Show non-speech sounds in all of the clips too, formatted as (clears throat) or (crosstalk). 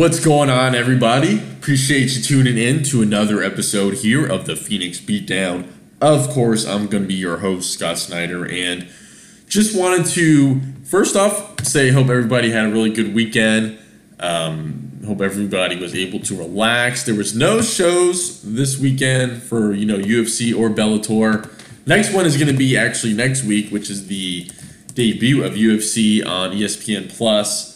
What's going on, everybody? Appreciate you tuning in to another episode here of the Phoenix Beatdown. Of course, I'm going to be your host, Scott Snyder, and just wanted to first off say, hope everybody had a really good weekend. Um, hope everybody was able to relax. There was no shows this weekend for you know UFC or Bellator. Next one is going to be actually next week, which is the debut of UFC on ESPN Plus.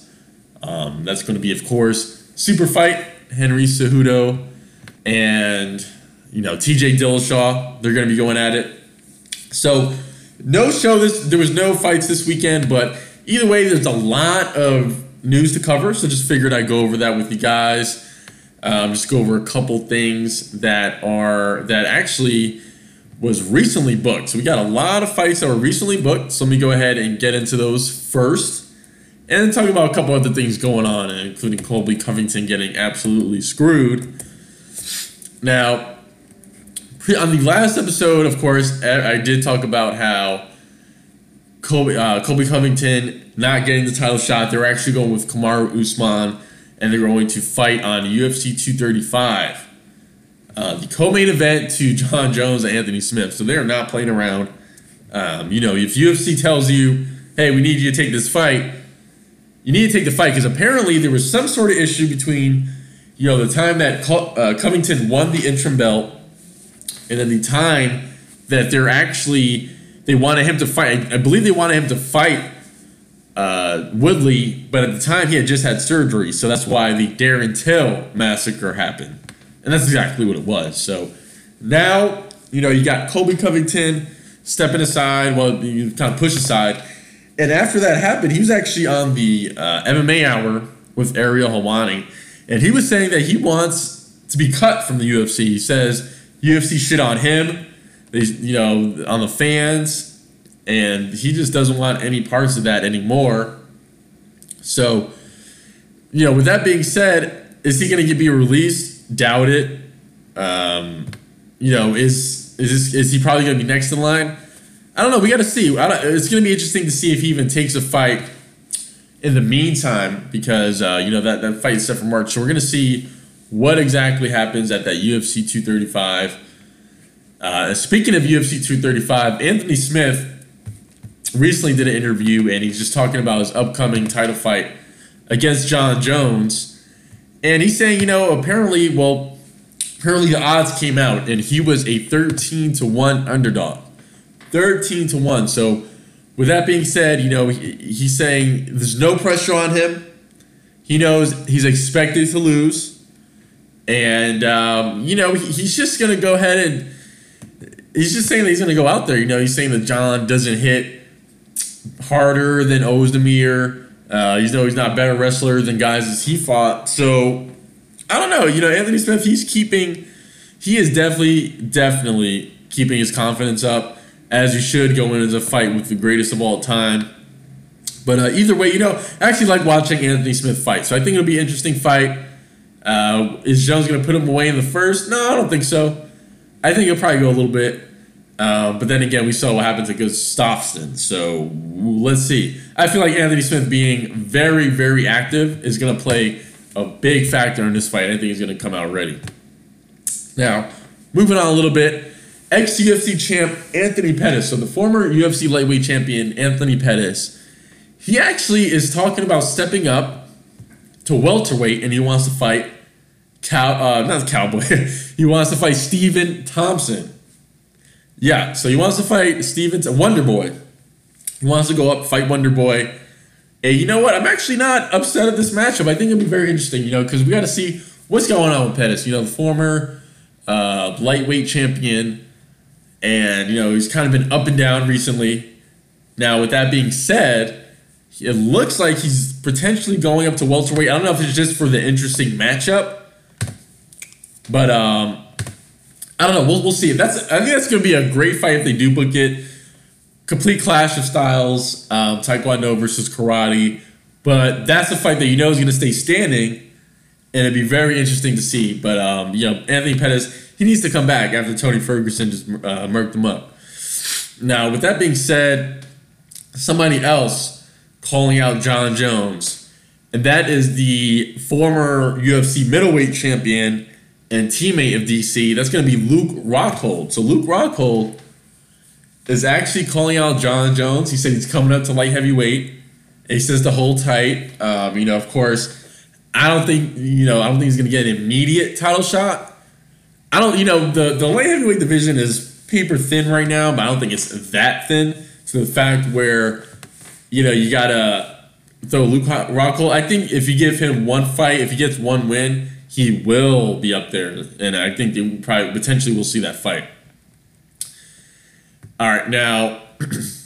Um, that's going to be, of course, Super Fight, Henry Cejudo, and you know TJ Dillashaw. They're going to be going at it. So no show this. There was no fights this weekend, but either way, there's a lot of news to cover. So just figured I'd go over that with you guys. Um, just go over a couple things that are that actually was recently booked. So we got a lot of fights that were recently booked. So let me go ahead and get into those first and talking about a couple other things going on, including Colby Covington getting absolutely screwed. Now, on the last episode, of course, I did talk about how Colby, uh, Colby Covington not getting the title shot. They're actually going with Kamaru Usman, and they're going to fight on UFC 235. Uh, the co-main event to (laughs) Jon Jones and Anthony Smith. So they are not playing around. Um, you know, if UFC tells you, "Hey, we need you to take this fight," you need to take the fight because apparently there was some sort of issue between, you know, the time that uh, Covington won the interim belt, and then the time that they're actually they wanted him to fight. I believe they wanted him to fight uh, Woodley, but at the time he had just had surgery, so that's why the Darren Till massacre happened, and that's exactly what it was. So now you know you got Colby Covington stepping aside, well you kind of push aside and after that happened, he was actually on the uh, MMA Hour with Ariel Helwani, and he was saying that he wants to be cut from the UFC. He says UFC shit on him, they, you know, on the fans, and he just doesn't want any parts of that anymore. So, you know, with that being said, is he going to get be released? Doubt it. Um, you know, is is this, is he probably going to be next in line? I don't know. We got to see. it's going to be interesting to see if he even takes a fight in the meantime because uh, you know that that fight is set for March. So we're going to see what exactly happens at that UFC 235. Uh, speaking of UFC 235, Anthony Smith recently did an interview and he's just talking about his upcoming title fight against Jon Jones. And he's saying, you know, apparently, well, apparently the odds came out and he was a 13 to 1 underdog. 13 to 1. So, with that being said, you know, he, he's saying there's no pressure on him. He knows he's expected to lose. And, um, you know, he, he's just going to go ahead and he's just saying that he's going to go out there. You know, he's saying that Jon doesn't hit harder than Oezdemir. Uh, you know, he's not better wrestler than guys as he fought. So, I don't know. You know, Anthony Smith, he's keeping, he is definitely, definitely keeping his confidence up as you should go into the fight with the greatest of all time. But uh, either way, you know, I actually like watching Anthony Smith fight. So I think it'll be an interesting fight. Uh, is Jones going to put him away in the first? No, I don't think so. I think he'll probably go a little bit. Uh, but then again, we saw what happens at Gustafsson. So let's see. I feel like Anthony Smith being very, very active is going to play a big factor in this fight. I think he's going to come out ready. Now, moving on a little bit ex UFC champ Anthony Pettis, so the former UFC lightweight champion Anthony Pettis, he actually is talking about stepping up to welterweight and he wants to fight cow uh, not cowboy. (laughs) he wants to fight Stephen Thompson. Yeah, so he wants to fight Stephen Wonder Boy. He wants to go up fight Wonder Boy. And you know what? I'm actually not upset at this matchup. I think it'll be very interesting, you know, because we got to see what's going on with Pettis. You know, the former uh, lightweight champion and you know he's kind of been up and down recently. Now, with that being said, it looks like he's potentially going up to welterweight. I don't know if it's just for the interesting matchup, but um, I don't know. We'll, we'll see. If that's I think that's going to be a great fight if they do book it. Complete clash of styles, um, Taekwondo versus karate. But that's a fight that you know is going to stay standing, and it'd be very interesting to see. But um, you know, Anthony Pettis he needs to come back after Tony Ferguson just uh, murked him up. Now, with that being said, somebody else calling out Jon Jones. and that is the former UFC middleweight champion and teammate of DC. That's going to be Luke Rockhold. So Luke Rockhold is actually calling out Jon Jones. He said he's coming up to light heavyweight. He says to hold tight. Um, you know, of course, I don't think you know. I don't think he's going to get an immediate title shot. I don't. You know, the the light heavyweight division is paper thin right now, but I don't think it's that thin. To the fact where, you know, you gotta throw Luke Rockhold. I think if you give him one fight, if he gets one win, he will be up there, and I think they probably potentially will see that fight. All right, now (clears throat)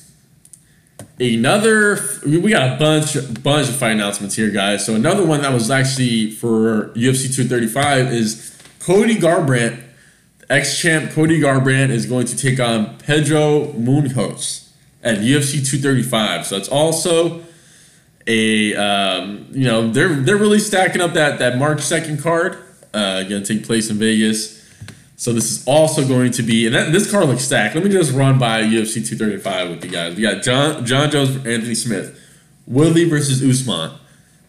another we got a bunch bunch of fight announcements here, guys. So another one that was actually for UFC 235 is Cody Garbrandt, ex champ Cody Garbrandt is going to take on Pedro Munhoz at UFC 235. So it's also a um, you know they're they're really stacking up that that March second card. Uh, to take place in Vegas. So this is also going to be, and that, this card looks stacked. Let me just run by UFC 235 with you guys. We got John Jon Jones, Anthony Smith, Woodley versus Usman,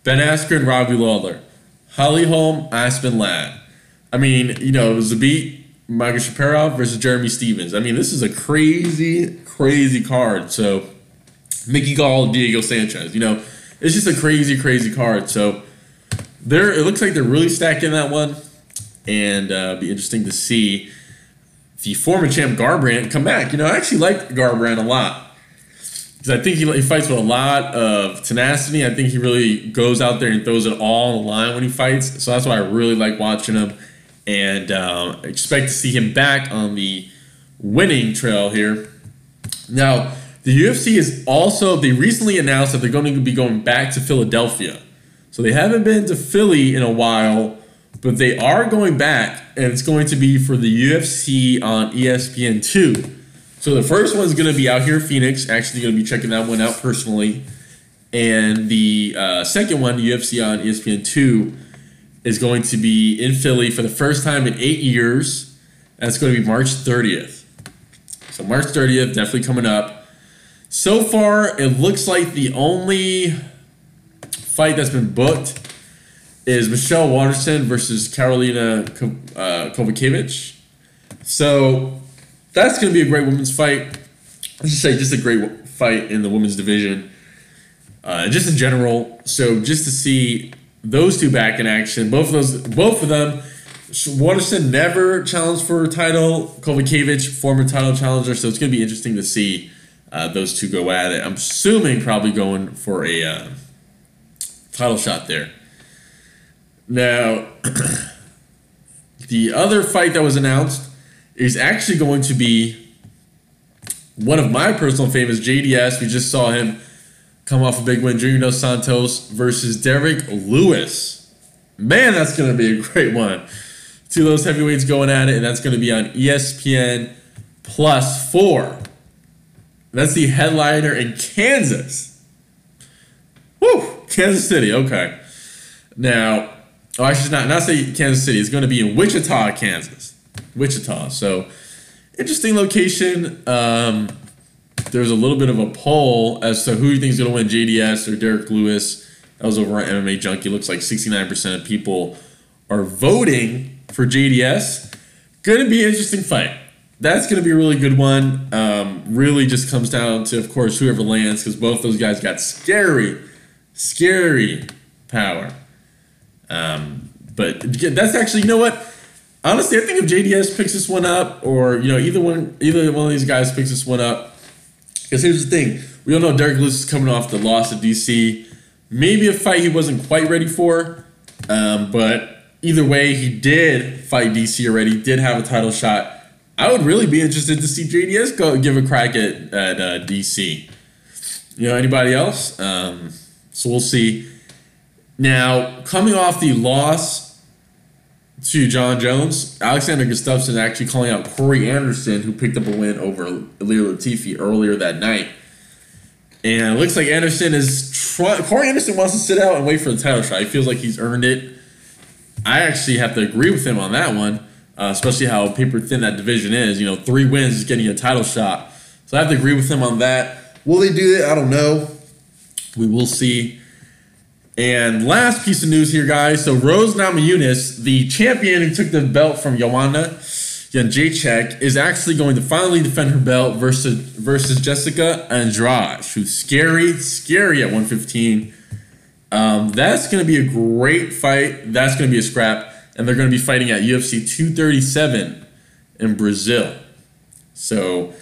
Ben Askren, Robbie Lawler, Holly Holm, Aspen Ladd. I mean, you know, Zabit, Magomedsharipov versus Jeremy Stephens. I mean, this is a crazy, crazy card. So Mickey Gall, Diego Sanchez. You know, it's just a crazy, crazy card. So there, it looks like they're really stacking that one and uh, be interesting to see the former champ Garbrandt come back. You know, I actually like Garbrandt a lot because I think he, he fights with a lot of tenacity. I think he really goes out there and throws it all on the line when he fights. So that's why I really like watching him, and uh, expect to see him back on the winning trail here. Now, the UFC is also they recently announced that they're going to be going back to Philadelphia. So they haven't been to Philly in a while but they are going back, and it's going to be for the UFC on ESPN2. So the first one's going to be out here in Phoenix. Actually, going to be checking that one out personally. And the uh, second one, UFC on ESPN2, is going to be in Philly for the first time in eight years. That's going to be March 30th. So March 30th, definitely coming up. So far, it looks like the only fight that's been booked is Michelle Waterson versus Karolina uh, Kowalkiewicz. So that's going to be a great women's fight. Let's just say just a great fight in the women's division, uh, just in general. So just to see those two back in action, both of those, both of them. Waterson never challenged for a title. Kowalkiewicz, former title challenger. So it's going to be interesting to see uh, those two go at it. I'm assuming probably going for a uh, title shot there. Now, the other fight that was announced is actually going to be one of my personal favorites, JDS. We just saw him come off a big win, Junior Dos Santos versus Derrick Lewis. Man, that's going to be a great one. Two of those heavyweights going at it, and that's going to be on ESPN plus four. That's the headliner in Kansas. Woo! Kansas City, okay. Now, Oh, actually, not not say Kansas City. It's going to be in Wichita, Kansas. Wichita. So interesting location. Um, there's a little bit of a poll as to who you think is going to win, JDS or Derrick Lewis. That was over on MMA Junkie. Looks like 69% of people are voting for JDS. Going to be an interesting fight. That's going to be a really good one. Um, really just comes down to, of course, whoever lands because both those guys got scary, scary power. Um, but that's actually, you know what? Honestly, I think if JDS picks this one up, or you know, either one, either one of these guys picks this one up, because here's the thing: we all know Derrick Lewis is coming off the loss of DC. Maybe a fight he wasn't quite ready for, um, but either way, he did fight DC already. Did have a title shot. I would really be interested to see JDS go give a crack at at uh, DC. You know, anybody else? Um, so we'll see. Now, coming off the loss to Jon Jones, Alexander Gustafsson actually calling out Corey Anderson, who picked up a win over Ilir Latifi earlier that night. And it looks like Anderson is trying. Corey Anderson wants to sit out and wait for the title shot. He feels like he's earned it. I actually have to agree with him on that one, uh, especially how paper thin that division is. You know, three wins is getting a title shot. So I have to agree with him on that. Will they do it? I don't know. We will see. And last piece of news here, guys. So Rose Namajunas, the champion who took the belt from Joanna Jędrzejczyk, is actually going to finally defend her belt versus versus Jessica Andrade, who's scary, scary at 115. Um, that's going to be a great fight. That's going to be a scrap, and they're going to be fighting at UFC 237 in Brazil. So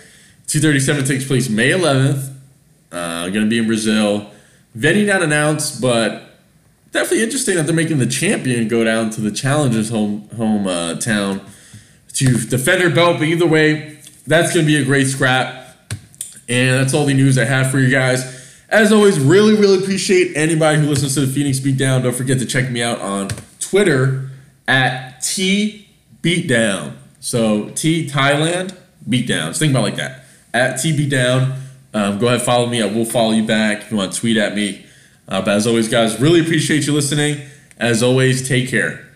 237 takes place May 11th. Uh, going to be in Brazil. Venue not announced, but definitely interesting that they're making the champion go down to the challenger's home home uh, town to defend her belt. But either way, that's going to be a great scrap. And that's all the news I have for you guys. As always, really, really appreciate anybody who listens to the Phoenix Beatdown. Don't forget to check me out on Twitter at T Beatdown. So T Thailand Beatdown. Just think about like that. At T Beatdown. Um, go ahead, follow me. I will follow you back if you want to tweet at me. Uh, but as always, guys, really appreciate you listening. As always, take care.